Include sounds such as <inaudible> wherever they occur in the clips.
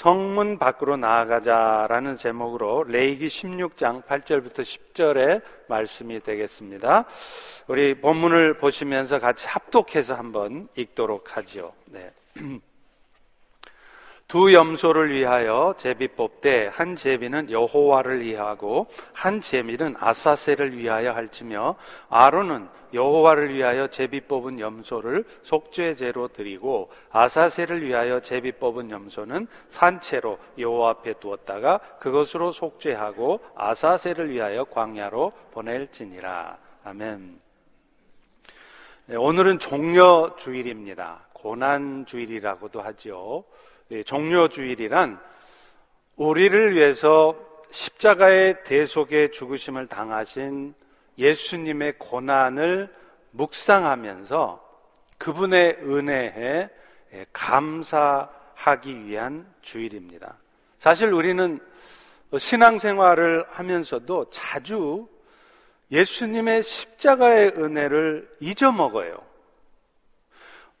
성문 밖으로 나아가자라는 제목으로 레이기 16장 8절부터 10절의 말씀이 되겠습니다. 우리 본문을 보시면서 같이 합독해서 한번 읽도록 하죠. 네. <clears throat> 두 염소를 위하여 제비 뽑되 한 제비는 여호와를 위하고 한 제비는 아사셀을 위하여 할지며 아론은 여호와를 위하여 제비 뽑은 염소를 속죄제로 드리고 아사셀을 위하여 제비 뽑은 염소는 산채로 여호와 앞에 두었다가 그것으로 속죄하고 아사셀을 위하여 광야로 보낼지니라 아멘. 네, 오늘은 종려 주일입니다. 고난 주일이라고도 하죠. 종료주일이란 우리를 위해서 십자가의 대속의 죽으심을 당하신 예수님의 고난을 묵상하면서 그분의 은혜에 감사하기 위한 주일입니다. 사실 우리는 신앙생활을 하면서도 자주 예수님의 십자가의 은혜를 잊어먹어요.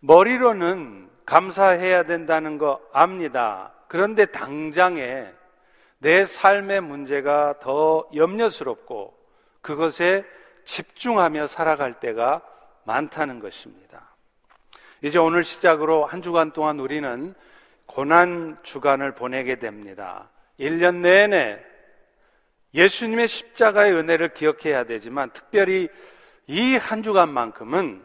머리로는 감사해야 된다는 거 압니다. 그런데 당장에 내 삶의 문제가 더 염려스럽고 그것에 집중하며 살아갈 때가 많다는 것입니다. 이제 오늘 시작으로 한 주간 동안 우리는 고난 주간을 보내게 됩니다. 1년 내내 예수님의 십자가의 은혜를 기억해야 되지만 특별히 이 한 주간만큼은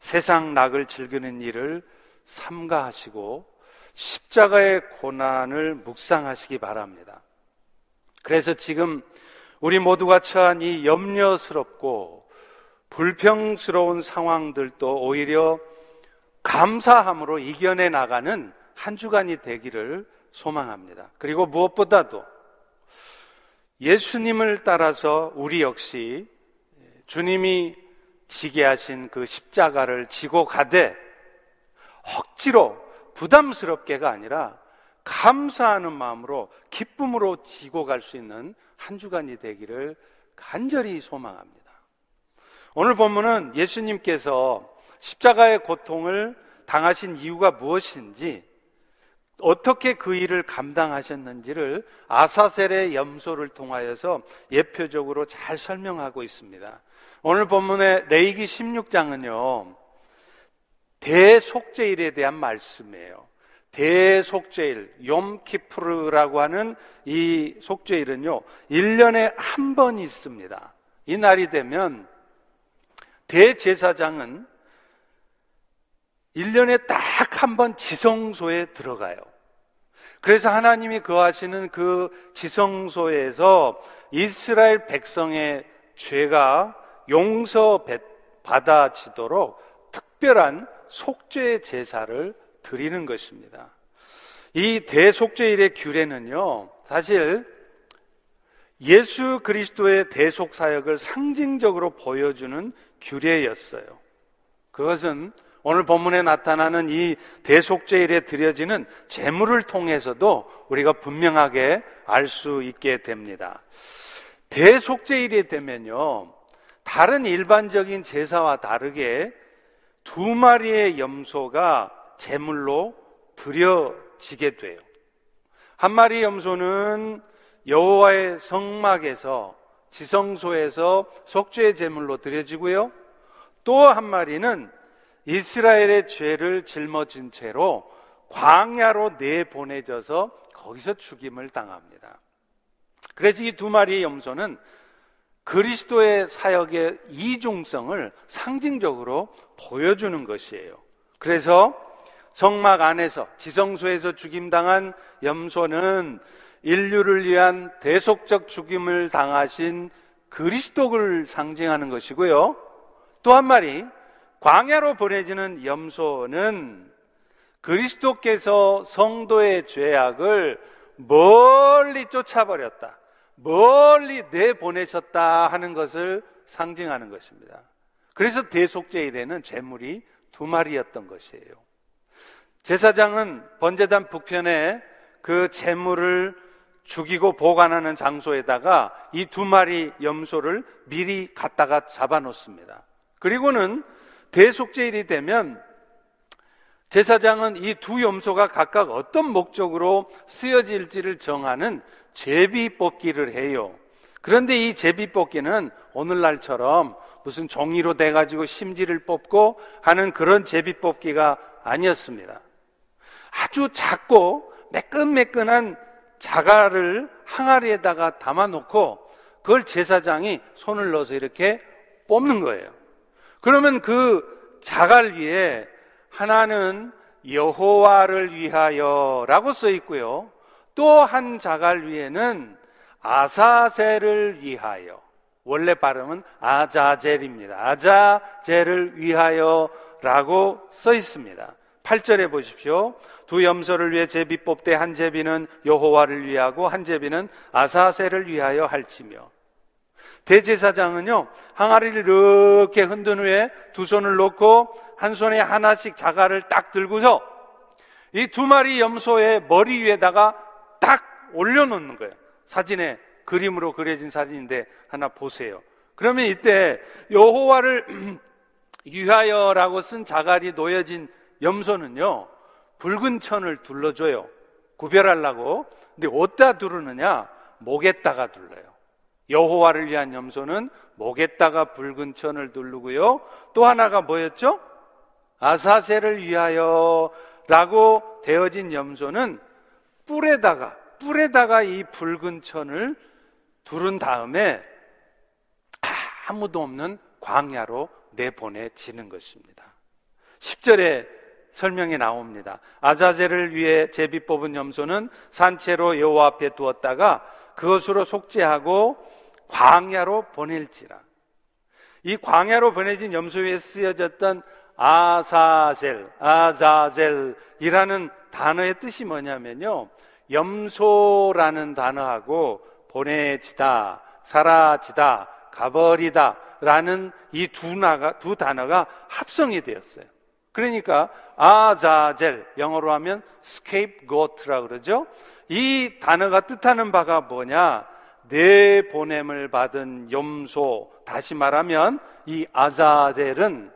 세상 낙을 즐기는 일을 삼가하시고 십자가의 고난을 묵상하시기 바랍니다. 그래서 지금 우리 모두가 처한 이 염려스럽고 불평스러운 상황들도 오히려 감사함으로 이겨내 나가는 한 주간이 되기를 소망합니다. 그리고 무엇보다도 예수님을 따라서 우리 역시 주님이 지게 하신 그 십자가를 지고 가되 억지로 부담스럽게가 아니라 감사하는 마음으로 기쁨으로 지고 갈 수 있는 한 주간이 되기를 간절히 소망합니다. 오늘 본문은 예수님께서 십자가의 고통을 당하신 이유가 무엇인지 어떻게 그 일을 감당하셨는지를 아사셀의 염소를 통하여서 예표적으로 잘 설명하고 있습니다. 오늘 본문의 레이기 16장은요, 대속제일에 대한 말씀이에요. 대속제일, 욤키프르라고 하는 이 속제일은요, 1년에 한 번 있습니다. 이 날이 되면 대제사장은 1년에 딱 한 번 지성소에 들어가요. 그래서 하나님이 거하시는 그 지성소에서 이스라엘 백성의 죄가 용서 받아지도록 특별한 속죄 제사를 드리는 것입니다. 이 대속죄일의 규례는요, 사실 예수 그리스도의 대속 사역을 상징적으로 보여주는 규례였어요. 그것은 오늘 본문에 나타나는 이 대속죄일에 드려지는 제물을 통해서도 우리가 분명하게 알 수 있게 됩니다. 대속죄일이 되면요, 다른 일반적인 제사와 다르게 두 마리의 염소가 제물로 드려지게 돼요. 한 마리 염소는 여호와의 성막에서 지성소에서 속죄의 제물로 드려지고요. 또 한 마리는 이스라엘의 죄를 짊어진 채로 광야로 내보내져서 거기서 죽임을 당합니다. 그래서 이 두 마리의 염소는 그리스도의 사역의 이중성을 상징적으로 보여주는 것이에요. 그래서 성막 안에서 지성소에서 죽임당한 염소는 인류를 위한 대속적 죽임을 당하신 그리스도를 상징하는 것이고요. 또 한 마리 광야로 보내지는 염소는 그리스도께서 성도의 죄악을 멀리 쫓아버렸다. 멀리 내보내셨다 하는 것을 상징하는 것입니다. 그래서 대속제일에는 재물이 두 마리였던 것이에요. 제사장은 번제단 북편에 그 재물을 죽이고 보관하는 장소에다가 이 두 마리 염소를 미리 갖다가 잡아 놓습니다. 그리고는 대속제일이 되면 제사장은 이 두 염소가 각각 어떤 목적으로 쓰여질지를 정하는 제비 뽑기를 해요. 그런데 이 제비 뽑기는 오늘날처럼 무슨 종이로 돼가지고 심지를 뽑고 하는 그런 제비 뽑기가 아니었습니다. 아주 작고 매끈매끈한 자갈을 항아리에다가 담아놓고 그걸 제사장이 손을 넣어서 이렇게 뽑는 거예요. 그러면 그 자갈 위에 하나는 여호와를 위하여라고 써 있고요. 또 한 자갈 위에는 아사셀을 위하여. 원래 발음은 아자젤입니다. 아자젤을 위하여라고 써 있습니다. 8절에 보십시오. 두 염소를 위해 제비 뽑되 한 제비는 여호와를 위하고 한 제비는 아사셀을 위하여 할지며 대제사장은요 항아리를 이렇게 흔든 후에 두 손을 놓고 한 손에 하나씩 자갈을 딱 들고서 이 두 마리 염소의 머리 위에다가 딱 올려놓는 거예요. 사진에 그림으로 그려진 사진인데 하나 보세요. 그러면 이때 여호와를 <clears throat> 위하여라고 쓴 자갈이 놓여진 염소는요 붉은 천을 둘러줘요. 구별하려고. 근데 어디다 두르느냐? 목에다가 둘러요. 여호와를 위한 염소는 목에다가 붉은 천을 두르고요. 또 하나가 뭐였죠? 아사세를 위하여라고 되어진 염소는 뿔에다가 뿔에다가 이 붉은 천을 두른 다음에 아무도 없는 광야로 내보내지는 것입니다. 10절에 설명이 나옵니다. 아자제를 위해 제비 뽑은 염소는 산채로 여호와 앞에 두었다가 그것으로 속죄하고 광야로 보낼지라. 이 광야로 보내진 염소 위에 쓰여졌던 아사젤, 아자젤이라는 단어의 뜻이 뭐냐면요. 염소라는 단어하고 보내지다, 사라지다, 가버리다 라는 이두두 단어가 합성이 되었어요. 그러니까 아자젤 영어로 하면 scapegoat라 그러죠. 이 단어가 뜻하는 바가 뭐냐? 내 보냄을 받은 염소 다시 말하면 이 아자젤은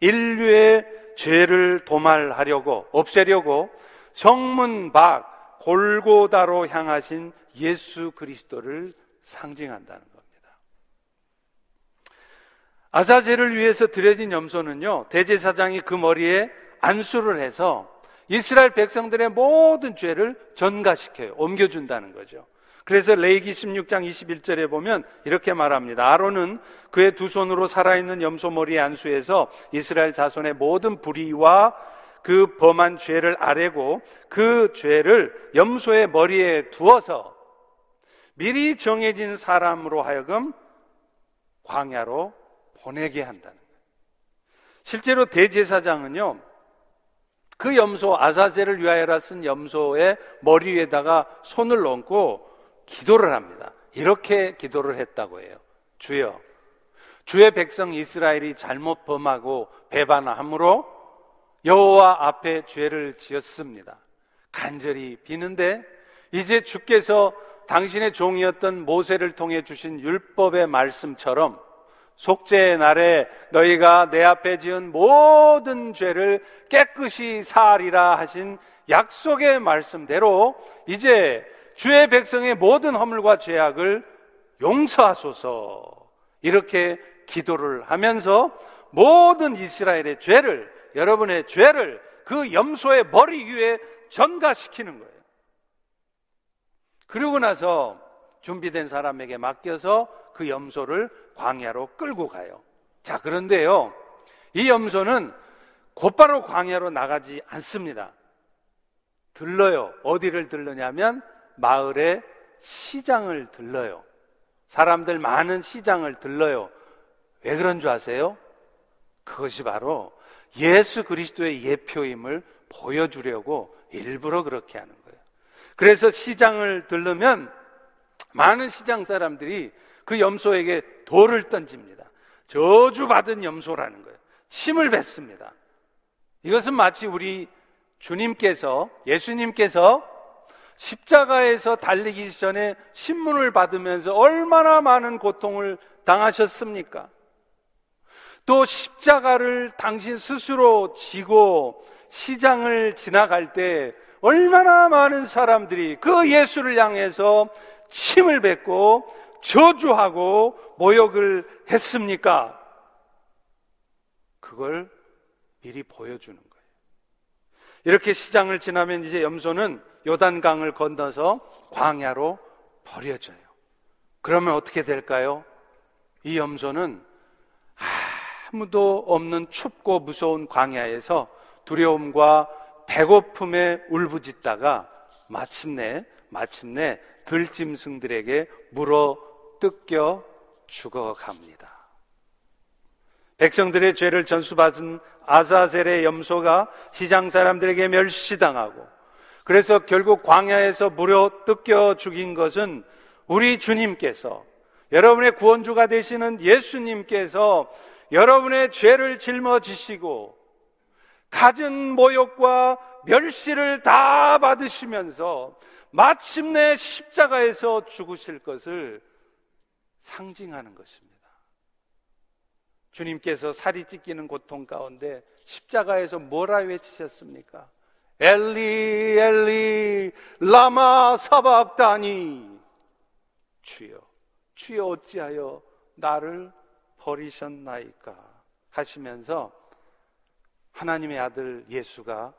인류의 죄를 도말하려고 없애려고 성문 밖 골고다로 향하신 예수 그리스도를 상징한다는 겁니다. 아사제를 위해서 드려진 염소는요, 대제사장이 그 머리에 안수를 해서 이스라엘 백성들의 모든 죄를 전가시켜요. 옮겨준다는 거죠. 그래서 레이기 16장 21절에 보면 이렇게 말합니다. 아론은 그의 두 손으로 살아있는 염소 머리에 안수해서 이스라엘 자손의 모든 불의와 그 범한 죄를 아래고 그 죄를 염소의 머리에 두어서 미리 정해진 사람으로 하여금 광야로 보내게 한다는 거예요. 실제로 대제사장은요, 그 염소, 아사제를 위하여라 쓴 염소의 머리 위에다가 손을 얹고 기도를 합니다. 이렇게 기도를 했다고 해요. 주여, 주의 백성 이스라엘이 잘못 범하고 배반함으로 여호와 앞에 죄를 지었습니다. 간절히 비는데 이제 주께서 당신의 종이었던 모세를 통해 주신 율법의 말씀처럼 속죄의 날에 너희가 내 앞에 지은 모든 죄를 깨끗이 사하리라 하신 약속의 말씀대로 이제 주의 백성의 모든 허물과 죄악을 용서하소서 이렇게 기도를 하면서 모든 이스라엘의 죄를 여러분의 죄를 그 염소의 머리 위에 전가시키는 거예요. 그러고 나서 준비된 사람에게 맡겨서 그 염소를 광야로 끌고 가요. 자, 그런데요. 이 염소는 곧바로 광야로 나가지 않습니다. 들러요. 어디를 들르냐면 마을의 시장을 들러요. 사람들 많은 시장을 들러요. 왜 그런 줄 아세요? 그것이 바로 예수 그리스도의 예표임을 보여주려고 일부러 그렇게 하는 거예요. 그래서 시장을 들르면 많은 시장 사람들이 그 염소에게 돌을 던집니다. 저주받은 염소라는 거예요. 침을 뱉습니다. 이것은 마치 우리 주님께서, 예수님께서 십자가에서 달리기 전에 신문을 받으면서 얼마나 많은 고통을 당하셨습니까? 또 십자가를 당신 스스로 지고 시장을 지나갈 때 얼마나 많은 사람들이 그 예수를 향해서 침을 뱉고 저주하고 모욕을 했습니까? 그걸 미리 보여주는 거예요. 이렇게 시장을 지나면 이제 염소는 요단강을 건너서 광야로 버려져요. 그러면 어떻게 될까요? 이 염소는 아무도 없는 춥고 무서운 광야에서 두려움과 배고픔에 울부짖다가 마침내 마침내 들짐승들에게 물어 뜯겨 죽어갑니다. 백성들의 죄를 전수받은 아사셀의 염소가 시장 사람들에게 멸시당하고 그래서 결국 광야에서 물어 뜯겨 죽인 것은 우리 주님께서 여러분의 구원주가 되시는 예수님께서 여러분의 죄를 짊어지시고 갖은 모욕과 멸시를 다 받으시면서 마침내 십자가에서 죽으실 것을 상징하는 것입니다. 주님께서 살이 찢기는 고통 가운데 십자가에서 뭐라 외치셨습니까? 엘리 엘리 라마 사밥다니 주여 주여 어찌하여 나를 버리셨나이까 하시면서 하나님의 아들 예수가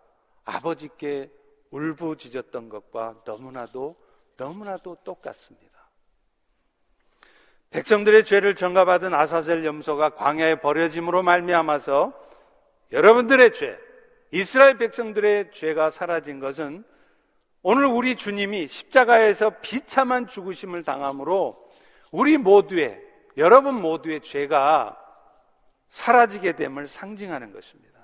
아버지께 울부짖었던 것과 너무나도 너무나도 똑같습니다. 백성들의 죄를 전가받은 아사셀 염소가 광야에 버려짐으로 말미암아서 여러분들의 죄, 이스라엘 백성들의 죄가 사라진 것은 오늘 우리 주님이 십자가에서 비참한 죽으심을 당함으로 우리 모두의 여러분 모두의 죄가 사라지게 됨을 상징하는 것입니다.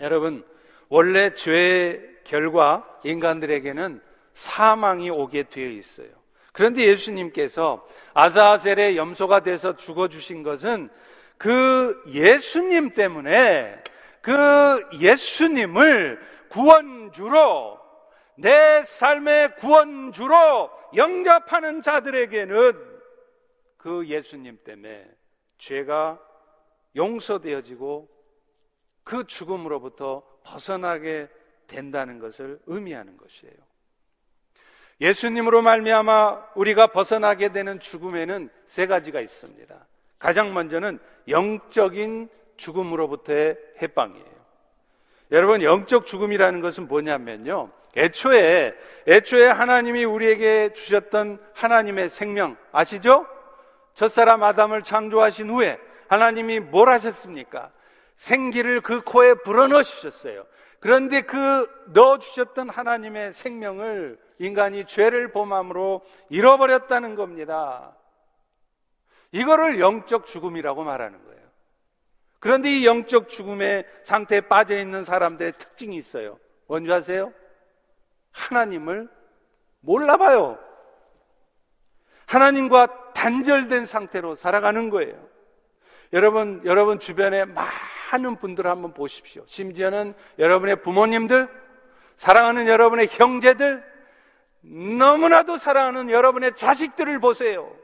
여러분 원래 죄의 결과 인간들에게는 사망이 오게 되어 있어요. 그런데 예수님께서 아사셀의 염소가 돼서 죽어주신 것은 그 예수님 때문에 그 예수님을 구원주로 내 삶의 구원주로 영접하는 자들에게는 그 예수님 때문에 죄가 용서되어지고 그 죽음으로부터 벗어나게 된다는 것을 의미하는 것이에요. 예수님으로 말미암아 우리가 벗어나게 되는 죽음에는 세 가지가 있습니다. 가장 먼저는 영적인 죽음으로부터의 해방이에요. 여러분 영적 죽음이라는 것은 뭐냐면요. 애초에 애초에 하나님이 우리에게 주셨던 하나님의 생명 아시죠? 첫사람 아담을 창조하신 후에 하나님이 뭘 하셨습니까? 생기를 그 코에 불어넣어 주셨어요. 그런데 그 넣어 주셨던 하나님의 생명을 인간이 죄를 범함으로 잃어버렸다는 겁니다. 이거를 영적 죽음이라고 말하는 거예요. 그런데 이 영적 죽음의 상태에 빠져 있는 사람들의 특징이 있어요. 뭔지 아세요? 하나님을 몰라봐요. 하나님과 단절된 상태로 살아가는 거예요. 여러분, 여러분 주변에 많은 분들 한번 보십시오. 심지어는 여러분의 부모님들, 사랑하는 여러분의 형제들, 너무나도 사랑하는 여러분의 자식들을 보세요.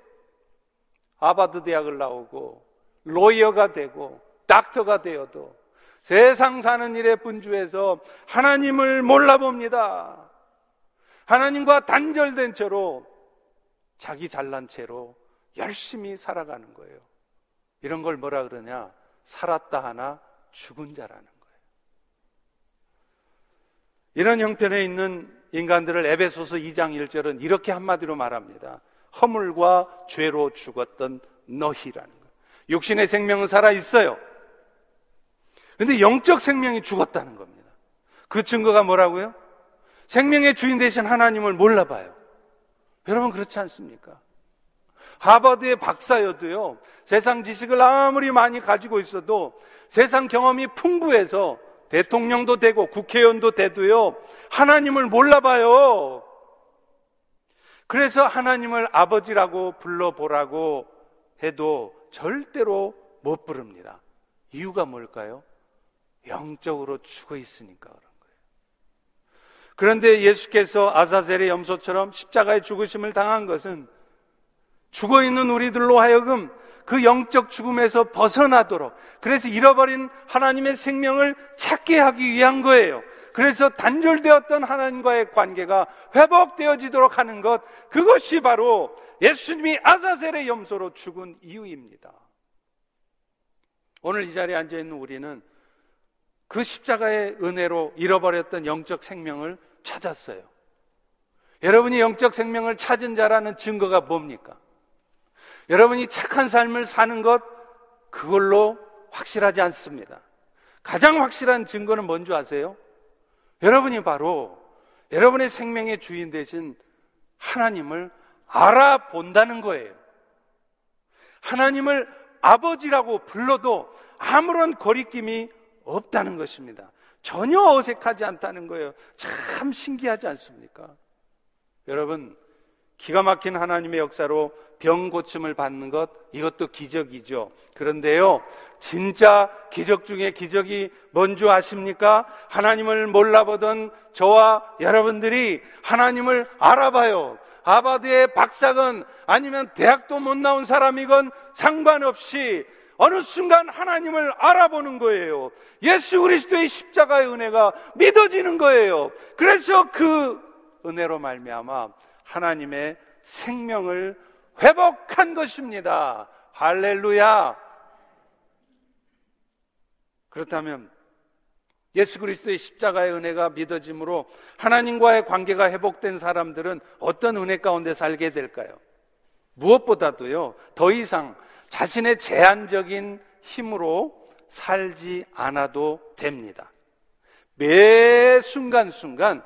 아바드 대학을 나오고, 로이어가 되고, 닥터가 되어도 세상 사는 일에 분주해서 하나님을 몰라봅니다. 하나님과 단절된 채로 자기 잘난 채로 열심히 살아가는 거예요. 이런 걸 뭐라 그러냐? 살았다 하나 죽은 자라는 거예요. 이런 형편에 있는 인간들을 에베소서 2장 1절은 이렇게 한마디로 말합니다. 허물과 죄로 죽었던 너희라는 거예요. 육신의 생명은 살아 있어요. 근데 영적 생명이 죽었다는 겁니다. 그 증거가 뭐라고요? 생명의 주인 되신 하나님을 몰라봐요. 여러분 그렇지 않습니까? 하버드의 박사여도요, 세상 지식을 아무리 많이 가지고 있어도 세상 경험이 풍부해서 대통령도 되고 국회의원도 돼도요, 하나님을 몰라봐요. 그래서 하나님을 아버지라고 불러보라고 해도 절대로 못 부릅니다. 이유가 뭘까요? 영적으로 죽어 있으니까 그런 거예요. 그런데 예수께서 아사셀의 염소처럼 십자가에 죽으심을 당한 것은 죽어 있는 우리들로 하여금 그 영적 죽음에서 벗어나도록 그래서 잃어버린 하나님의 생명을 찾게 하기 위한 거예요. 그래서 단절되었던 하나님과의 관계가 회복되어지도록 하는 것 그것이 바로 예수님이 아사셀의 염소로 죽은 이유입니다. 오늘 이 자리에 앉아 있는 우리는 그 십자가의 은혜로 잃어버렸던 영적 생명을 찾았어요. 여러분이 영적 생명을 찾은 자라는 증거가 뭡니까? 여러분이 착한 삶을 사는 것, 그걸로 확실하지 않습니다. 가장 확실한 증거는 뭔지 아세요? 여러분이 바로 여러분의 생명의 주인 되신 하나님을 알아본다는 거예요. 하나님을 아버지라고 불러도 아무런 거리낌이 없다는 것입니다. 전혀 어색하지 않다는 거예요. 참 신기하지 않습니까? 여러분, 기가 막힌 하나님의 역사로 병 고침을 받는 것, 이것도 기적이죠. 그런데요, 진짜 기적 중에 기적이 뭔지 아십니까? 하나님을 몰라보던 저와 여러분들이 하나님을 알아봐요. 아바드의 박사건 아니면 대학도 못 나온 사람이건 상관없이 어느 순간 하나님을 알아보는 거예요. 예수 그리스도의 십자가의 은혜가 믿어지는 거예요. 그래서 그 은혜로 말미암아 하나님의 생명을 회복한 것입니다. 할렐루야. 그렇다면 예수 그리스도의 십자가의 은혜가 믿어짐으로 하나님과의 관계가 회복된 사람들은 어떤 은혜 가운데 살게 될까요? 무엇보다도요, 더 이상 자신의 제한적인 힘으로 살지 않아도 됩니다. 매 순간순간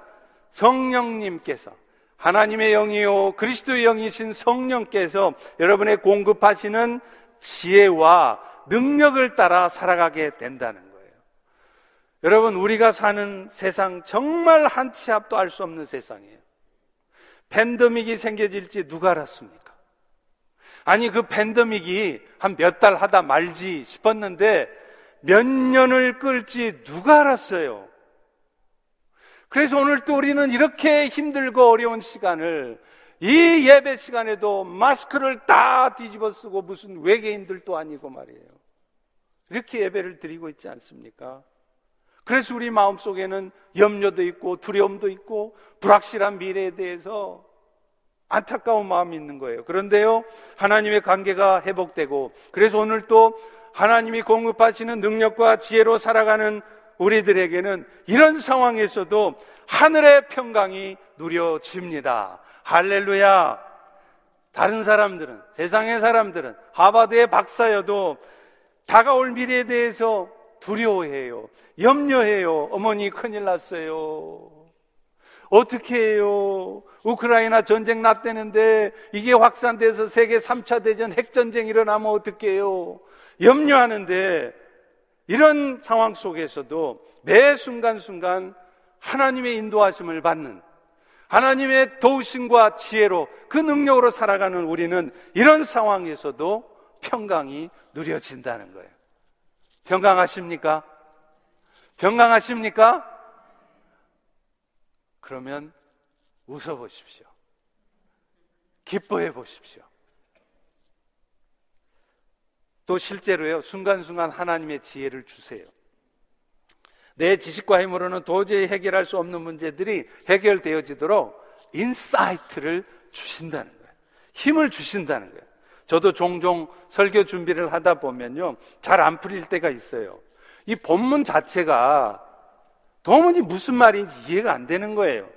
성령님께서 하나님의 영이요 그리스도의 영이신 성령께서 여러분의 공급하시는 지혜와 능력을 따라 살아가게 된다는 거예요. 여러분 우리가 사는 세상 정말 한 치 앞도 알 수 없는 세상이에요. 팬데믹이 생겨질지 누가 알았습니까? 아니 그 팬데믹이 한 몇 달 하다 말지 싶었는데 몇 년을 끌지 누가 알았어요? 그래서 오늘 또 우리는 이렇게 힘들고 어려운 시간을 이 예배 시간에도 마스크를 다 뒤집어 쓰고 무슨 외계인들도 아니고 말이에요. 이렇게 예배를 드리고 있지 않습니까? 그래서 우리 마음 속에는 염려도 있고 두려움도 있고 불확실한 미래에 대해서 안타까운 마음이 있는 거예요. 그런데요, 하나님의 관계가 회복되고, 그래서 오늘 또 하나님이 공급하시는 능력과 지혜로 살아가는 우리들에게는 이런 상황에서도 하늘의 평강이 누려집니다. 할렐루야. 다른 사람들은, 세상의 사람들은 하바드의 박사여도 다가올 미래에 대해서 두려워해요. 염려해요. 어머니 큰일 났어요. 어떻게 해요? 우크라이나 전쟁 났대는데 이게 확산돼서 세계 3차 대전 핵전쟁 일어나면 어떻게 해요? 염려하는데 이런 상황 속에서도 매 순간순간 하나님의 인도하심을 받는 하나님의 도우심과 지혜로 그 능력으로 살아가는 우리는 이런 상황에서도 평강이 누려진다는 거예요. 평강하십니까? 평강하십니까? 그러면 웃어 보십시오. 기뻐해 보십시오. 또 실제로요, 순간순간 하나님의 지혜를 주세요. 내 지식과 힘으로는 도저히 해결할 수 없는 문제들이 해결되어지도록 insight를 주신다는 거예요. 힘을 주신다는 거예요. 저도 종종 설교 준비를 하다 보면요, 잘 안 풀릴 때가 있어요. 이 본문 자체가 도무지 무슨 말인지 이해가 안 되는 거예요.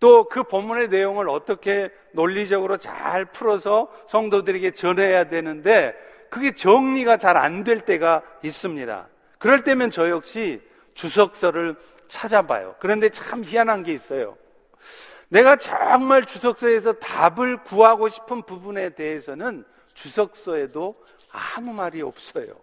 또 그 본문의 내용을 어떻게 논리적으로 잘 풀어서 성도들에게 전해야 되는데 그게 정리가 잘 안 될 때가 있습니다. 그럴 때면 저 역시 주석서를 찾아봐요. 그런데 참 희한한 게 있어요. 내가 정말 주석서에서 답을 구하고 싶은 부분에 대해서는 주석서에도 아무 말이 없어요.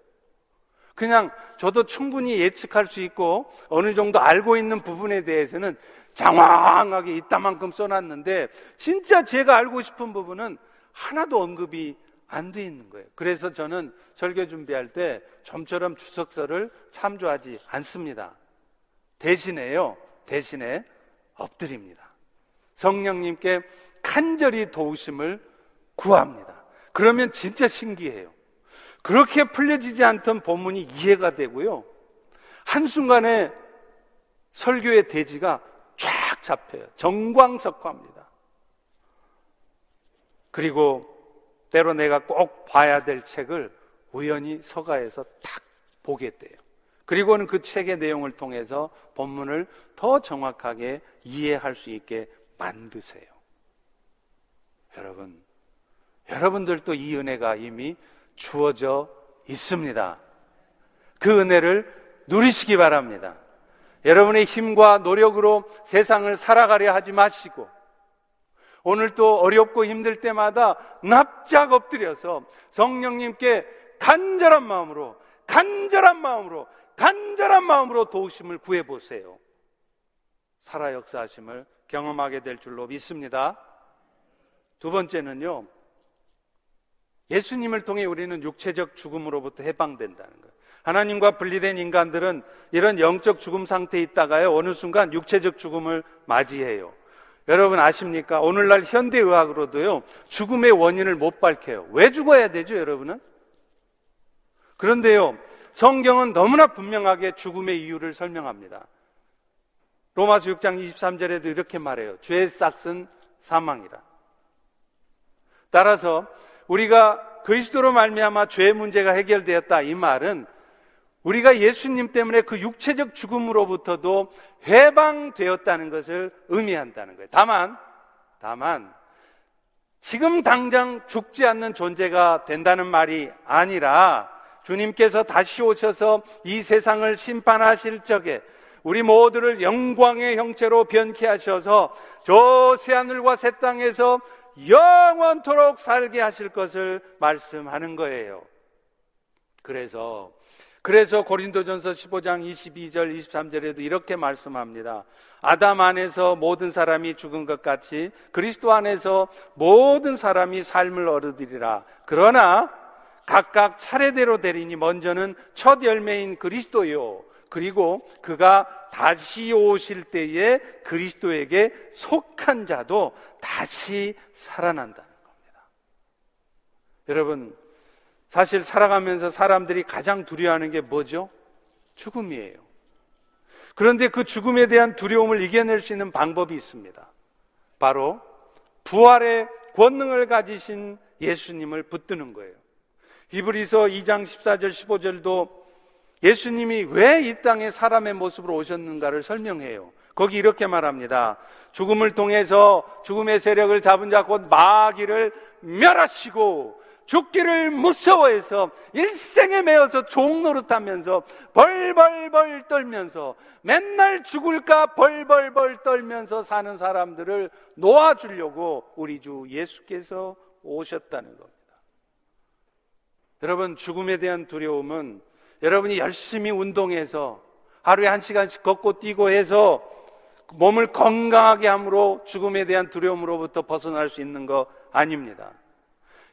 그냥 저도 충분히 예측할 수 있고 어느 정도 알고 있는 부분에 대해서는 장황하게 이따만큼 써놨는데 진짜 제가 알고 싶은 부분은 하나도 언급이 안 돼 있는 거예요. 그래서 저는 설교 준비할 때 좀처럼 주석서를 참조하지 않습니다. 대신에요, 대신에 엎드립니다. 성령님께 간절히 도우심을 구합니다. 그러면 진짜 신기해요. 그렇게 풀려지지 않던 본문이 이해가 되고요. 한순간에 설교의 대지가 쫙 잡혀요. 정광석화입니다. 그리고 때로 내가 꼭 봐야 될 책을 우연히 서가에서 탁 보게 돼요. 그리고는 그 책의 내용을 통해서 본문을 더 정확하게 이해할 수 있게 만드세요. 여러분, 여러분들도 이 은혜가 이미 주어져 있습니다. 그 은혜를 누리시기 바랍니다. 여러분의 힘과 노력으로 세상을 살아가려 하지 마시고, 오늘 또 어렵고 힘들 때마다 납작 엎드려서 성령님께 간절한 마음으로, 간절한 마음으로, 간절한 마음으로 도우심을 구해보세요. 살아 역사하심을 경험하게 될 줄로 믿습니다. 두 번째는요, 예수님을 통해 우리는 육체적 죽음으로부터 해방된다는 거예요. 하나님과 분리된 인간들은 이런 영적 죽음 상태에 있다가요, 어느 순간 육체적 죽음을 맞이해요. 여러분 아십니까? 오늘날 현대의학으로도요, 죽음의 원인을 못 밝혀요. 왜 죽어야 되죠, 여러분은? 그런데요, 성경은 너무나 분명하게 죽음의 이유를 설명합니다. 로마서 6장 23절에도 이렇게 말해요. 죄의 싹은 사망이라. 따라서 우리가 그리스도로 말미암아 죄의 문제가 해결되었다 이 말은 우리가 예수님 때문에 그 육체적 죽음으로부터도 해방되었다는 것을 의미한다는 거예요. 다만 다만 지금 당장 죽지 않는 존재가 된다는 말이 아니라 주님께서 다시 오셔서 이 세상을 심판하실 적에 우리 모두를 영광의 형체로 변케 하셔서 저 새하늘과 새 땅에서 영원토록 살게 하실 것을 말씀하는 거예요. 그래서 그래서 고린도전서 15장 22절 23절에도 이렇게 말씀합니다. 아담 안에서 모든 사람이 죽은 것 같이 그리스도 안에서 모든 사람이 삶을 얻으리라. 그러나 각각 차례대로 되리니 먼저는 첫 열매인 그리스도요. 그리고 그가 다시 오실 때에 그리스도에게 속한 자도 다시 살아난다는 겁니다. 여러분, 사실 살아가면서 사람들이 가장 두려워하는 게 뭐죠? 죽음이에요. 그런데 그 죽음에 대한 두려움을 이겨낼 수 있는 방법이 있습니다. 바로 부활의 권능을 가지신 예수님을 붙드는 거예요. 히브리서 2장 14절 15절도 예수님이 왜 이 땅에 사람의 모습으로 오셨는가를 설명해요. 거기 이렇게 말합니다. 죽음을 통해서 죽음의 세력을 잡은 자 곧 마귀를 멸하시고 죽기를 무서워해서 일생에 매어서 종노릇하면서 벌벌벌 떨면서 맨날 죽을까 벌벌벌 떨면서 사는 사람들을 놓아주려고 우리 주 예수께서 오셨다는 겁니다. 여러분 죽음에 대한 두려움은 여러분이 열심히 운동해서 하루에 한 시간씩 걷고 뛰고 해서 몸을 건강하게 함으로 죽음에 대한 두려움으로부터 벗어날 수 있는 거 아닙니다.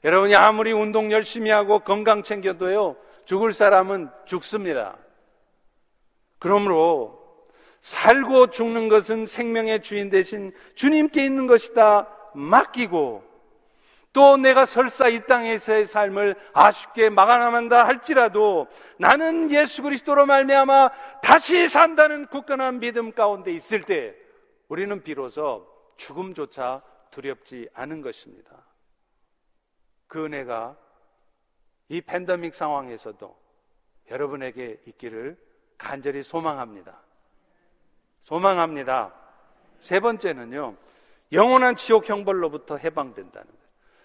여러분이 아무리 운동 열심히 하고 건강 챙겨도요, 죽을 사람은 죽습니다. 그러므로 살고 죽는 것은 생명의 주인 대신 주님께 있는 것이다 맡기고 또 내가 설사 이 땅에서의 삶을 아쉽게 막아나만다 할지라도 나는 예수 그리스도로 말미암아 다시 산다는 굳건한 믿음 가운데 있을 때 우리는 비로소 죽음조차 두렵지 않은 것입니다. 그 은혜가 이 팬데믹 상황에서도 여러분에게 있기를 간절히 소망합니다. 소망합니다. 세 번째는요, 영원한 지옥 형벌로부터 해방된다는 거예요.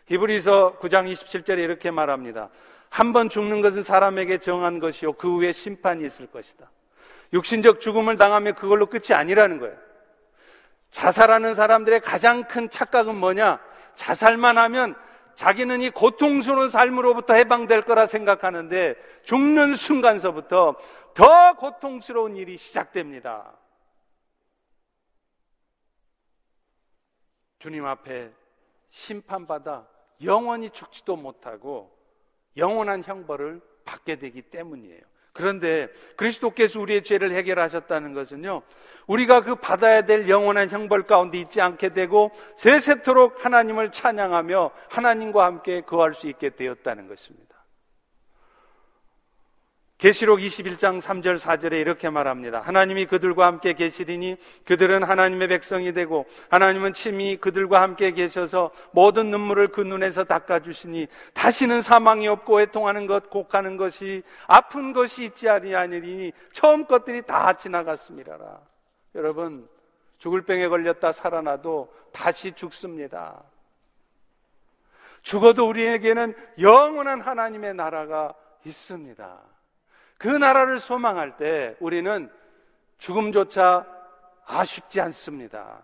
히브리서 9장 27절에 이렇게 말합니다. 한 번 죽는 것은 사람에게 정한 것이요. 그 후에 심판이 있을 것이다. 육신적 죽음을 당하면 그걸로 끝이 아니라는 거예요. 자살하는 사람들의 가장 큰 착각은 뭐냐? 자살만 하면 자기는 이 고통스러운 삶으로부터 해방될 거라 생각하는데 죽는 순간서부터 더 고통스러운 일이 시작됩니다. 주님 앞에 심판받아 영원히 죽지도 못하고 영원한 형벌을 받게 되기 때문이에요. 그런데 그리스도께서 우리의 죄를 해결하셨다는 것은요, 우리가 그 받아야 될 영원한 형벌 가운데 있지 않게 되고 세세토록 하나님을 찬양하며 하나님과 함께 거할 수 있게 되었다는 것입니다. 계시록 21장 3절 4절에 이렇게 말합니다. 하나님이 그들과 함께 계시리니 그들은 하나님의 백성이 되고 하나님은 친히 그들과 함께 계셔서 모든 눈물을 그 눈에서 닦아 주시니 다시는 사망이 없고 애통하는 것 곡하는 것이 아픈 것이 있지 아니하니니 처음 것들이 다 지나갔음이라라. 여러분 죽을 병에 걸렸다 살아나도 다시 죽습니다. 죽어도 우리에게는 영원한 하나님의 나라가 있습니다. 그 나라를 소망할 때 우리는 죽음조차 아쉽지 않습니다.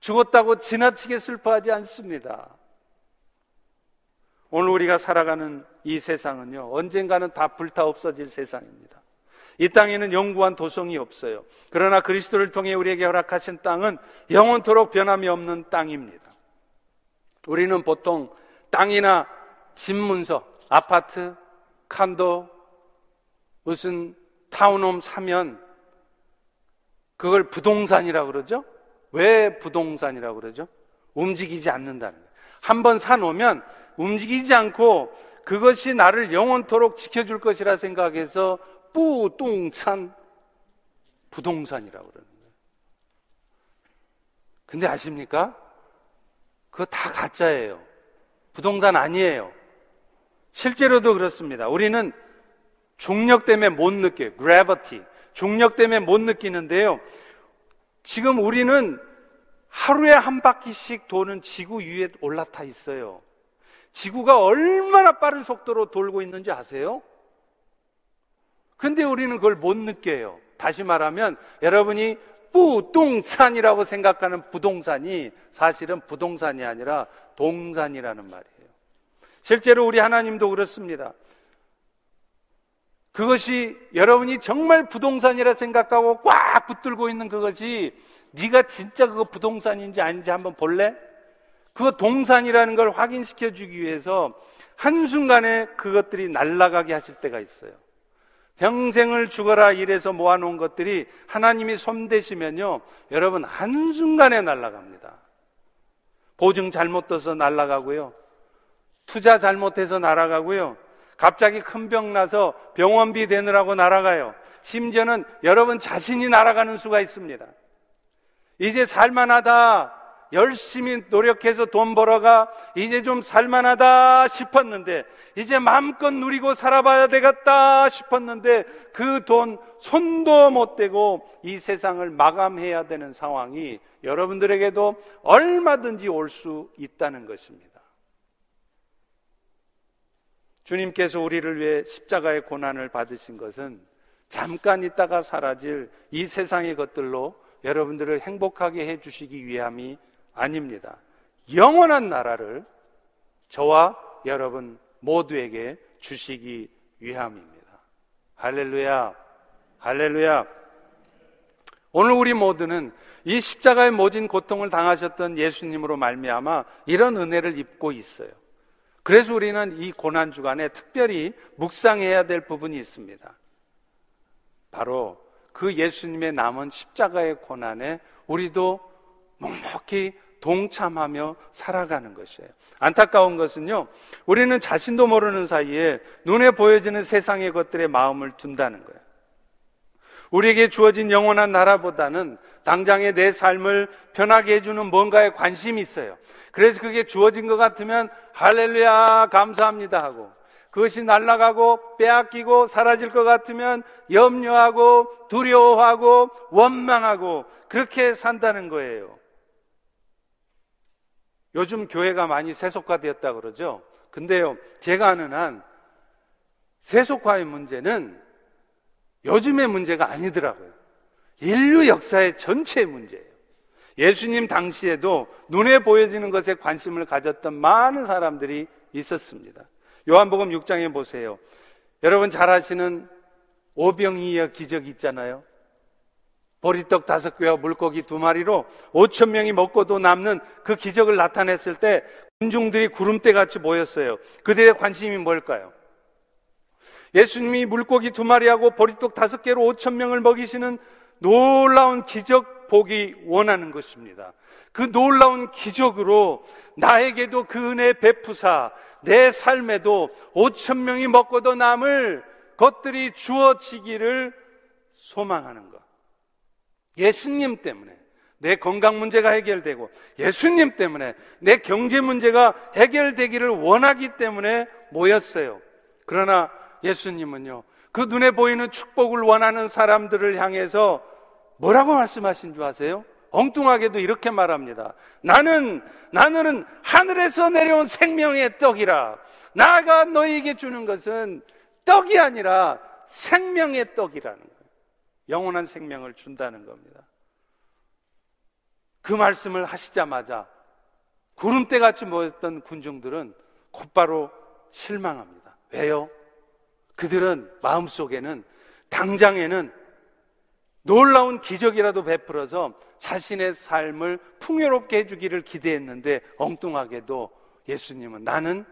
죽었다고 지나치게 슬퍼하지 않습니다. 오늘 우리가 살아가는 이 세상은요, 언젠가는 다 불타 없어질 세상입니다. 이 땅에는 영구한 도성이 없어요. 그러나 그리스도를 통해 우리에게 허락하신 땅은 영원토록 변함이 없는 땅입니다. 우리는 보통 땅이나 집 문서, 아파트, 칸도, 무슨 타운홈 사면 그걸 부동산이라고 그러죠? 왜 부동산이라고 그러죠? 움직이지 않는다는 거예요. 한번 사놓으면 움직이지 않고 그것이 나를 영원토록 지켜줄 것이라 생각해서 뿌뚱찬 부동산이라고 그러는 거예요. 근데 아십니까? 그거 다 가짜예요. 부동산 아니에요. 실제로도 그렇습니다. 우리는 중력 때문에 못 느껴요. gravity. 중력 때문에 못 느끼는데요. 지금 우리는 하루에 한 바퀴씩 도는 지구 위에 올라타 있어요. 지구가 얼마나 빠른 속도로 돌고 있는지 아세요? 근데 우리는 그걸 못 느껴요. 다시 말하면 여러분이 부동산이라고 생각하는 부동산이 사실은 부동산이 아니라 동산이라는 말이에요. 실제로 우리 하나님도 그렇습니다. 그것이 여러분이 정말 부동산이라 생각하고 꽉 붙들고 있는 그것이 네가 진짜 그거 부동산인지 아닌지 한번 볼래? 그거 동산이라는 걸 확인시켜 주기 위해서 한순간에 그것들이 날아가게 하실 때가 있어요. 평생을 죽어라 일해서 모아놓은 것들이 하나님이 손대시면요, 여러분 한순간에 날아갑니다. 보증 잘못 떠서 날아가고요. 투자 잘못해서 날아가고요. 갑자기 큰 병 나서 병원비 되느라고 날아가요. 심지어는 여러분 자신이 날아가는 수가 있습니다. 이제 살만하다. 열심히 노력해서 돈 벌어가 이제 좀 살만하다 싶었는데 이제 마음껏 누리고 살아봐야 되겠다 싶었는데 그 돈 손도 못 대고 이 세상을 마감해야 되는 상황이 여러분들에게도 얼마든지 올 수 있다는 것입니다. 주님께서 우리를 위해 십자가의 고난을 받으신 것은 잠깐 있다가 사라질 이 세상의 것들로 여러분들을 행복하게 해 주시기 위함이 아닙니다. 영원한 나라를 저와 여러분 모두에게 주시기 위함입니다. 할렐루야. 할렐루야. 오늘 우리 모두는 이 십자가의 모진 고통을 당하셨던 예수님으로 말미암아 이런 은혜를 입고 있어요. 그래서 우리는 이 고난 주간에 특별히 묵상해야 될 부분이 있습니다. 바로 그 예수님의 남은 십자가의 고난에 우리도 묵묵히 동참하며 살아가는 것이에요. 안타까운 것은요, 우리는 자신도 모르는 사이에 눈에 보여지는 세상의 것들에 마음을 둔다는 거예요. 우리에게 주어진 영원한 나라보다는 당장의 내 삶을 편하게 해주는 뭔가에 관심이 있어요. 그래서 그게 주어진 것 같으면 할렐루야 감사합니다 하고 그것이 날아가고 빼앗기고 사라질 것 같으면 염려하고 두려워하고 원망하고 그렇게 산다는 거예요. 요즘 교회가 많이 세속화되었다 그러죠. 근데요, 제가 아는 한 세속화의 문제는 요즘의 문제가 아니더라고요. 인류 역사의 전체 문제예요. 예수님 당시에도 눈에 보여지는 것에 관심을 가졌던 많은 사람들이 있었습니다. 요한복음 6장에 보세요. 여러분 잘 아시는 오병이어 기적 있잖아요. 보리떡 다섯 개와 물고기 두 마리로 5천 명이 먹고도 남는 그 기적을 나타냈을 때 군중들이 구름대 같이 모였어요. 그들의 관심이 뭘까요? 예수님이 물고기 두 마리하고 보리떡 다섯 개로 5천 명을 먹이시는 놀라운 기적 보기 원하는 것입니다. 그 놀라운 기적으로 나에게도 그 은혜 베푸사 내 삶에도 5천 명이 먹고도 남을 것들이 주어지기를 소망하는 것. 예수님 때문에 내 건강 문제가 해결되고 예수님 때문에 내 경제 문제가 해결되기를 원하기 때문에 모였어요. 그러나 예수님은요, 그 눈에 보이는 축복을 원하는 사람들을 향해서 뭐라고 말씀하신 줄 아세요? 엉뚱하게도 이렇게 말합니다. 나는, 나는 하늘에서 내려온 생명의 떡이라. 나가 너에게 주는 것은 떡이 아니라 생명의 떡이라는 거예요. 영원한 생명을 준다는 겁니다. 그 말씀을 하시자마자 구름대 같이 모였던 군중들은 곧바로 실망합니다. 왜요? 그들은 마음속에는 당장에는 놀라운 기적이라도 베풀어서 자신의 삶을 풍요롭게 해주기를 기대했는데 엉뚱하게도 예수님은 나는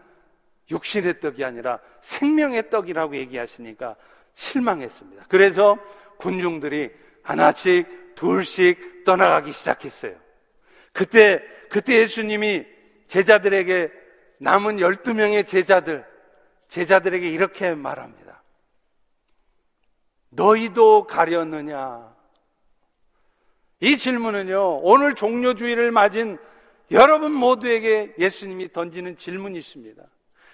육신의 떡이 아니라 생명의 떡이라고 얘기하시니까 실망했습니다. 그래서 군중들이 하나씩 둘씩 떠나가기 시작했어요. 그때, 그때 예수님이 제자들에게 남은 12명의 제자들, 제자들에게 이렇게 말합니다. 너희도 가려느냐? 이 질문은요, 오늘 종료주의를 맞은 여러분 모두에게 예수님이 던지는 질문이 있습니다.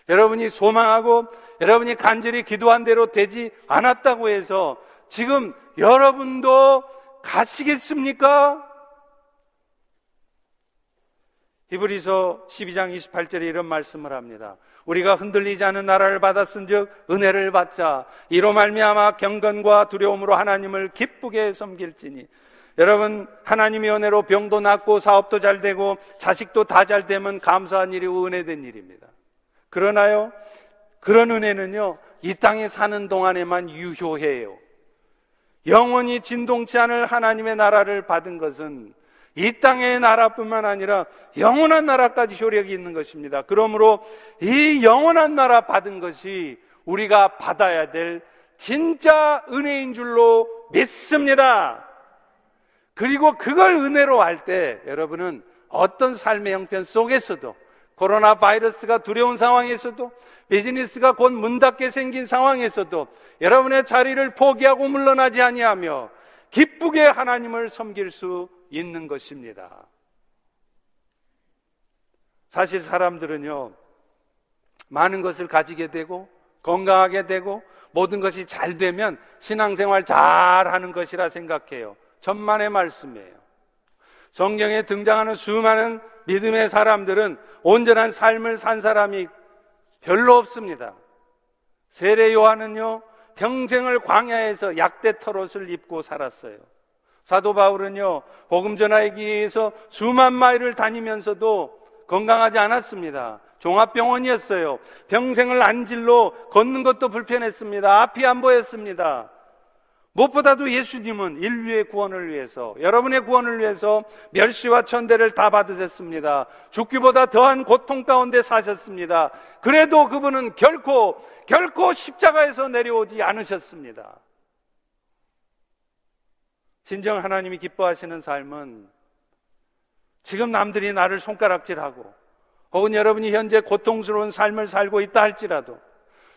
여러분이 소망하고 여러분이 간절히 기도한 대로 되지 않았다고 해서 지금 여러분도 가시겠습니까? 히브리서 12장 28절에 이런 말씀을 합니다. 우리가 흔들리지 않은 나라를 받았은즉 은혜를 받자 이로 말미암아 경건과 두려움으로 하나님을 기쁘게 섬길지니 여러분 하나님의 은혜로 병도 낫고 사업도 잘 되고 자식도 다 잘 되면 감사한 일이 은혜된 일입니다. 그러나요? 그런 은혜는요, 이 땅에 사는 동안에만 유효해요. 영원히 진동치 않을 하나님의 나라를 받은 것은 이 땅의 나라뿐만 아니라 영원한 나라까지 효력이 있는 것입니다. 그러므로 이 영원한 나라 받은 것이 우리가 받아야 될 진짜 은혜인 줄로 믿습니다. 그리고 그걸 은혜로 할때 여러분은 어떤 삶의 형편 속에서도 코로나 바이러스가 두려운 상황에서도 비즈니스가 곧 문 닫게 생긴 상황에서도 여러분의 자리를 포기하고 물러나지 아니하며 기쁘게 하나님을 섬길 수 있는 것입니다. 사실 사람들은요, 많은 것을 가지게 되고, 건강하게 되고, 모든 것이 잘 되면 신앙생활 잘 하는 것이라 생각해요. 전만의 말씀이에요. 성경에 등장하는 수많은 믿음의 사람들은 온전한 삶을 산 사람이 별로 없습니다. 세례 요한은요, 평생을 광야에서 약대 털옷을 입고 살았어요. 사도 바울은요, 복음 전하기 위해서 수만 마일을 다니면서도 건강하지 않았습니다. 종합병원이었어요. 평생을 안질로 걷는 것도 불편했습니다. 앞이 안 보였습니다. 무엇보다도 예수님은 인류의 구원을 위해서, 여러분의 구원을 위해서 멸시와 천대를 다 받으셨습니다. 죽기보다 더한 고통 가운데 사셨습니다. 그래도 그분은 결코, 결코 십자가에서 내려오지 않으셨습니다. 진정 하나님이 기뻐하시는 삶은 지금 남들이 나를 손가락질하고 혹은 여러분이 현재 고통스러운 삶을 살고 있다 할지라도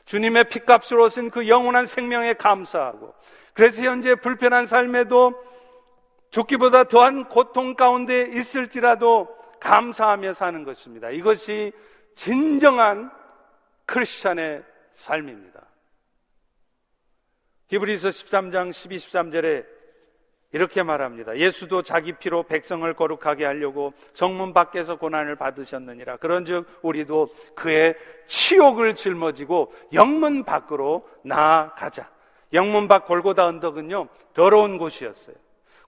주님의 피값으로 쓴 그 영원한 생명에 감사하고 그래서 현재 불편한 삶에도 죽기보다 더한 고통 가운데 있을지라도 감사하며 사는 것입니다. 이것이 진정한 크리스찬의 삶입니다. 히브리서 13장 12, 13절에 이렇게 말합니다. 예수도 자기 피로 백성을 거룩하게 하려고 성문 밖에서 고난을 받으셨느니라. 그런즉 우리도 그의 치욕을 짊어지고 영문 밖으로 나아가자. 영문 밖 골고다 언덕은요 더러운 곳이었어요.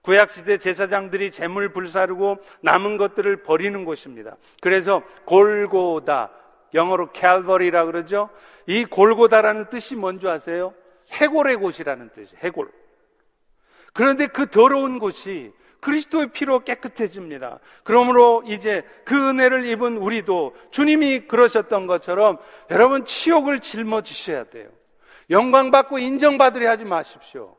구약 시대 제사장들이 재물 불사르고 남은 것들을 버리는 곳입니다. 그래서 골고다 영어로 캘버리라 그러죠. 이 골고다라는 뜻이 뭔지 아세요? 해골의 곳이라는 뜻이에요. 해골. 그런데 그 더러운 곳이 그리스도의 피로 깨끗해집니다. 그러므로 이제 그 은혜를 입은 우리도 주님이 그러셨던 것처럼 여러분 치욕을 짊어지셔야 돼요. 영광 받고 인정받으려 하지 마십시오.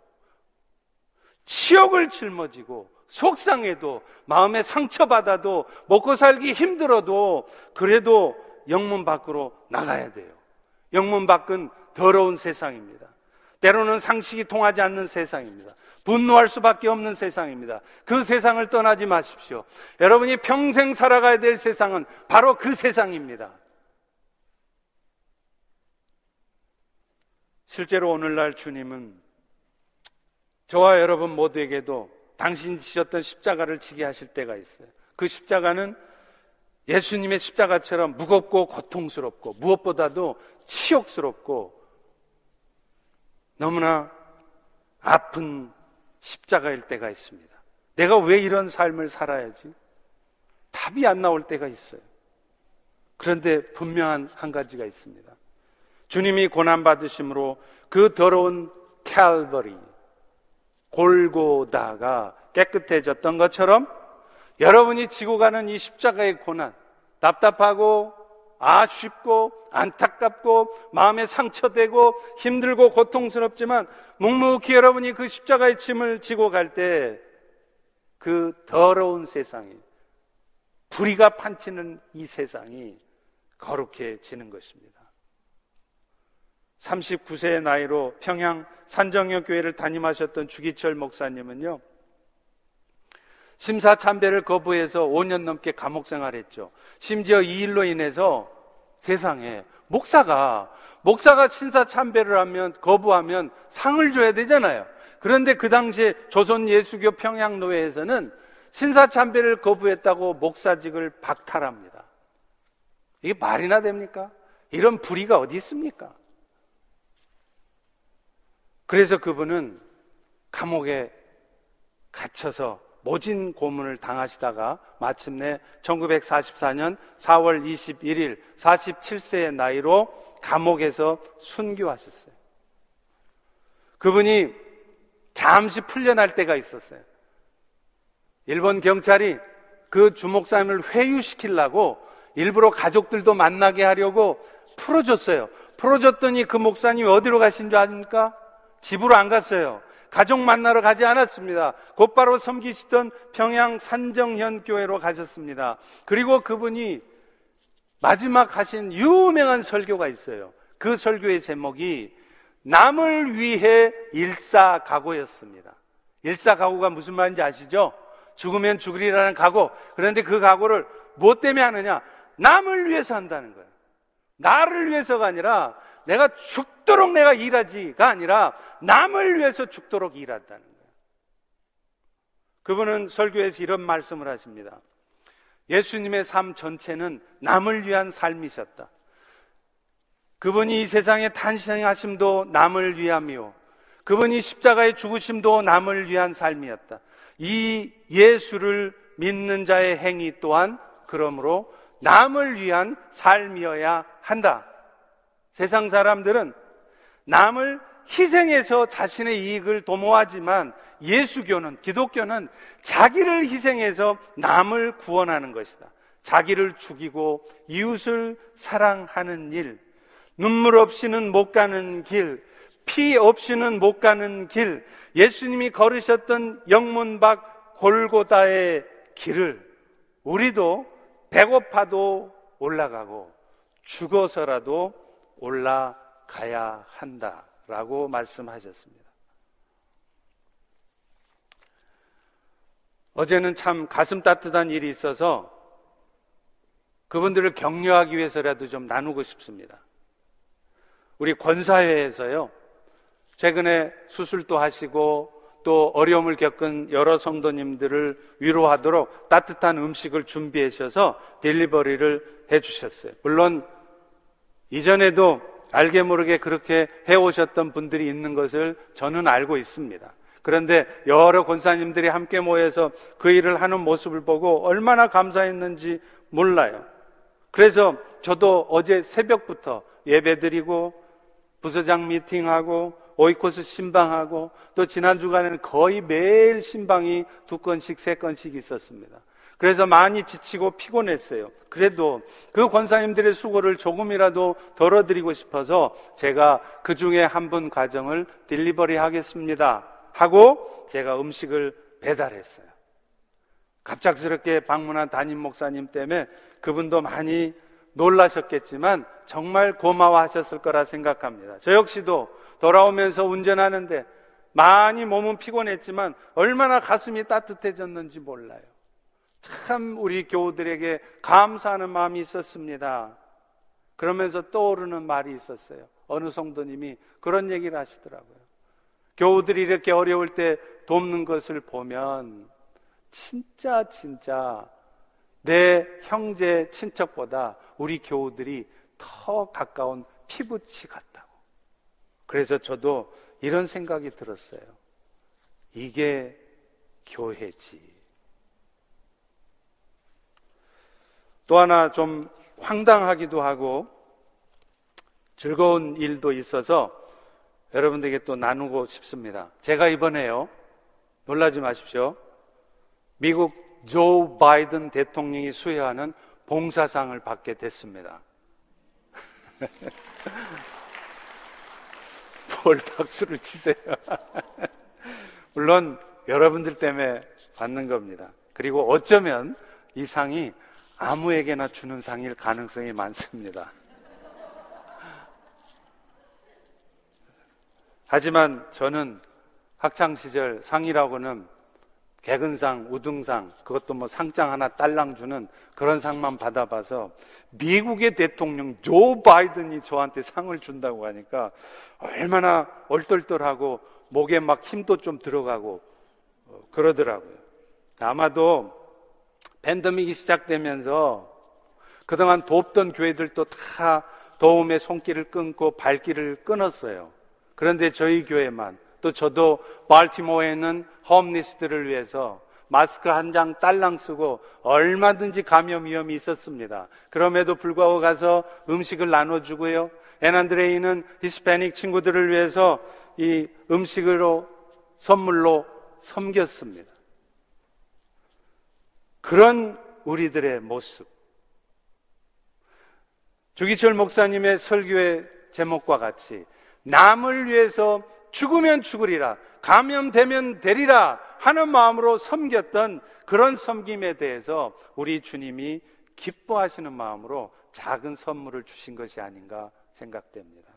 치욕을 짊어지고 속상해도 마음에 상처받아도 먹고 살기 힘들어도 그래도 영문 밖으로 나가야 돼요. 영문 밖은 더러운 세상입니다. 때로는 상식이 통하지 않는 세상입니다. 분노할 수밖에 없는 세상입니다. 그 세상을 떠나지 마십시오. 여러분이 평생 살아가야 될 세상은 바로 그 세상입니다. 실제로 오늘날 주님은 저와 여러분 모두에게도 당신이 지셨던 십자가를 지게 하실 때가 있어요. 그 십자가는 예수님의 십자가처럼 무겁고 고통스럽고 무엇보다도 치욕스럽고 너무나 아픈 십자가일 때가 있습니다. 내가 왜 이런 삶을 살아야지? 답이 안 나올 때가 있어요. 그런데 분명한 한 가지가 있습니다. 주님이 고난받으심으로 그 더러운 캘버리, 골고다가 깨끗해졌던 것처럼 여러분이 지고 가는 이 십자가의 고난, 답답하고 아쉽고 안타깝고 마음에 상처되고 힘들고 고통스럽지만 묵묵히 여러분이 그 십자가의 짐을 지고 갈 때 그 더러운 세상이 불의가 판치는 이 세상이 거룩해지는 것입니다. 39세의 나이로 평양 산정역 교회를 담임하셨던 주기철 목사님은요. 심사 참배를 거부해서 5년 넘게 감옥 생활했죠. 심지어 이 일로 인해서 세상에 목사가 목사가 심사 참배를 하면 거부하면 상을 줘야 되잖아요. 그런데 그 당시에 조선 예수교 평양노회에서는 신사 참배를 거부했다고 목사직을 박탈합니다. 이게 말이나 됩니까? 이런 불의가 어디 있습니까? 그래서 그분은 감옥에 갇혀서 모진 고문을 당하시다가 마침내 1944년 4월 21일 47세의 나이로 감옥에서 순교하셨어요. 그분이 잠시 풀려날 때가 있었어요. 일본 경찰이 그 주목사님을 회유시키려고 일부러 가족들도 만나게 하려고 풀어줬어요. 풀어줬더니 그 목사님이 어디로 가신 줄 아십니까? 집으로 안 갔어요. 가족 만나러 가지 않았습니다. 곧바로 섬기시던 평양 산정현 교회로 가셨습니다. 그리고 그분이 마지막 하신 유명한 설교가 있어요. 그 설교의 제목이 남을 위해 일사각오였습니다. 일사각오가 무슨 말인지 아시죠? 죽으면 죽으리라는 각오. 그런데 그 각오를 뭐 때문에 하느냐? 남을 위해서 한다는 거예요. 나를 위해서가 아니라 내가 죽도록 내가 일하지가 아니라 남을 위해서 죽도록 일한다는 거예요. 그분은 설교에서 이런 말씀을 하십니다. 예수님의 삶 전체는 남을 위한 삶이셨다. 그분이 이 세상에 탄생하심도 남을 위함이요. 그분이 십자가에 죽으심도 남을 위한 삶이었다. 이 예수를 믿는 자의 행위 또한 그러므로 남을 위한 삶이어야 한다. 세상 사람들은 남을 희생해서 자신의 이익을 도모하지만 예수교는, 기독교는 자기를 희생해서 남을 구원하는 것이다. 자기를 죽이고 이웃을 사랑하는 일, 눈물 없이는 못 가는 길, 피 없이는 못 가는 길, 예수님이 걸으셨던 영문 밖 골고다의 길을 우리도 배고파도 올라가고 죽어서라도 올라가야 한다라고 말씀하셨습니다. 어제는 참 가슴 따뜻한 일이 있어서 그분들을 격려하기 위해서라도 좀 나누고 싶습니다. 우리 권사회에서요, 최근에 수술도 하시고 또 어려움을 겪은 여러 성도님들을 위로하도록 따뜻한 음식을 준비해 주셔서 딜리버리를 해 주셨어요. 물론 이전에도 알게 모르게 그렇게 해오셨던 분들이 있는 것을 저는 알고 있습니다. 그런데 여러 권사님들이 함께 모여서 그 일을 하는 모습을 보고 얼마나 감사했는지 몰라요. 그래서 저도 어제 새벽부터 예배 드리고 부서장 미팅하고 오이코스 신방하고 또 지난 주간에는 거의 매일 신방이 두 건씩 세 건씩 있었습니다. 그래서 많이 지치고 피곤했어요. 그래도 그 권사님들의 수고를 조금이라도 덜어드리고 싶어서 제가 그 중에 한 분 가정을 딜리버리 하겠습니다. 하고 제가 음식을 배달했어요. 갑작스럽게 방문한 담임 목사님 때문에 그분도 많이 놀라셨겠지만 정말 고마워하셨을 거라 생각합니다. 저 역시도 돌아오면서 운전하는데 많이 몸은 피곤했지만 얼마나 가슴이 따뜻해졌는지 몰라요. 참 우리 교우들에게 감사하는 마음이 있었습니다. 그러면서 떠오르는 말이 있었어요. 어느 성도님이 그런 얘기를 하시더라고요. 교우들이 이렇게 어려울 때 돕는 것을 보면 진짜 진짜 내 형제 친척보다 우리 교우들이 더 가까운 피부치 같다고. 그래서 저도 이런 생각이 들었어요. 이게 교회지. 또 하나 좀 황당하기도 하고 즐거운 일도 있어서 여러분들에게 또 나누고 싶습니다. 제가 이번에요, 놀라지 마십시오. 미국 조 바이든 대통령이 수여하는 봉사상을 받게 됐습니다. <laughs> 뭘 박수를 치세요? <laughs> 물론 여러분들 때문에 받는 겁니다. 그리고 어쩌면 이 상이 아무에게나 주는 상일 가능성이 많습니다. 하지만 저는 학창 시절 상이라고는 개근상, 우등상, 그것도 뭐 상장 하나 딸랑 주는 그런 상만 받아봐서 미국의 대통령 조 바이든이 저한테 상을 준다고 하니까 얼마나 얼떨떨하고 목에 막 힘도 좀 들어가고 어, 그러더라고요. 아마도 팬데믹이 시작되면서 그동안 돕던 교회들도 다 도움의 손길을 끊고 발길을 끊었어요. 그런데 저희 교회만 또 저도 발티모어에 있는 홈리스들을 위해서 마스크 한 장 딸랑 쓰고 얼마든지 감염 위험이 있었습니다. 그럼에도 불구하고 가서 음식을 나눠주고요. 에난드레이는 히스패닉 친구들을 위해서 이 음식으로 선물로 섬겼습니다. 그런 우리들의 모습. 주기철 목사님의 설교의 제목과 같이 남을 위해서 죽으면 죽으리라, 감염되면 되리라 하는 마음으로 섬겼던 그런 섬김에 대해서 우리 주님이 기뻐하시는 마음으로 작은 선물을 주신 것이 아닌가 생각됩니다.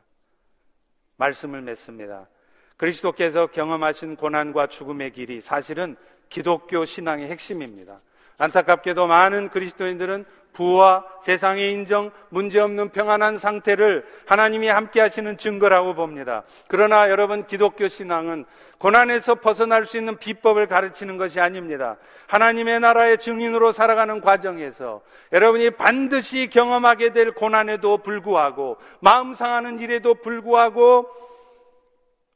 말씀을 맺습니다. 그리스도께서 경험하신 고난과 죽음의 길이 사실은 기독교 신앙의 핵심입니다. 안타깝게도 많은 그리스도인들은 부와 세상의 인정, 문제없는 평안한 상태를 하나님이 함께 하시는 증거라고 봅니다. 그러나 여러분, 기독교 신앙은 고난에서 벗어날 수 있는 비법을 가르치는 것이 아닙니다. 하나님의 나라의 증인으로 살아가는 과정에서 여러분이 반드시 경험하게 될 고난에도 불구하고, 마음 상하는 일에도 불구하고,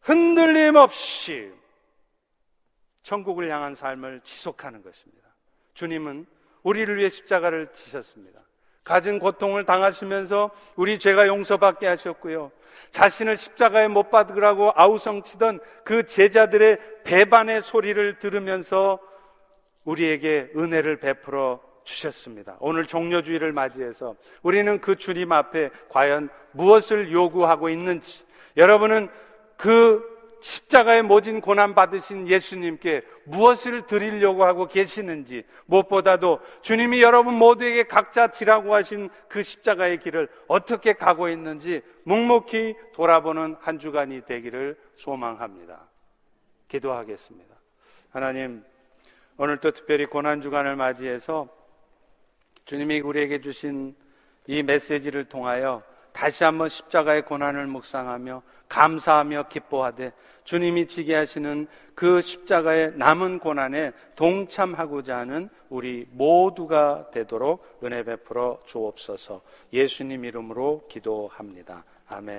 흔들림 없이 천국을 향한 삶을 지속하는 것입니다. 주님은 우리를 위해 십자가를 지셨습니다. 가진 고통을 당하시면서 우리 죄가 용서받게 하셨고요. 자신을 십자가에 못 받으라고 아우성치던 그 제자들의 배반의 소리를 들으면서 우리에게 은혜를 베풀어 주셨습니다. 오늘 종료주의를 맞이해서 우리는 그 주님 앞에 과연 무엇을 요구하고 있는지 여러분은 그 십자가에 모진 고난 받으신 예수님께 무엇을 드리려고 하고 계시는지 무엇보다도 주님이 여러분 모두에게 각자 지라고 하신 그 십자가의 길을 어떻게 가고 있는지 묵묵히 돌아보는 한 주간이 되기를 소망합니다. 기도하겠습니다. 하나님, 오늘도 특별히 고난 주간을 맞이해서 주님이 우리에게 주신 이 메시지를 통하여 다시 한번 십자가의 고난을 묵상하며 감사하며 기뻐하되 주님이 지게 하시는 그 십자가의 남은 고난에 동참하고자 하는 우리 모두가 되도록 은혜 베풀어 주옵소서 예수님 이름으로 기도합니다. 아멘.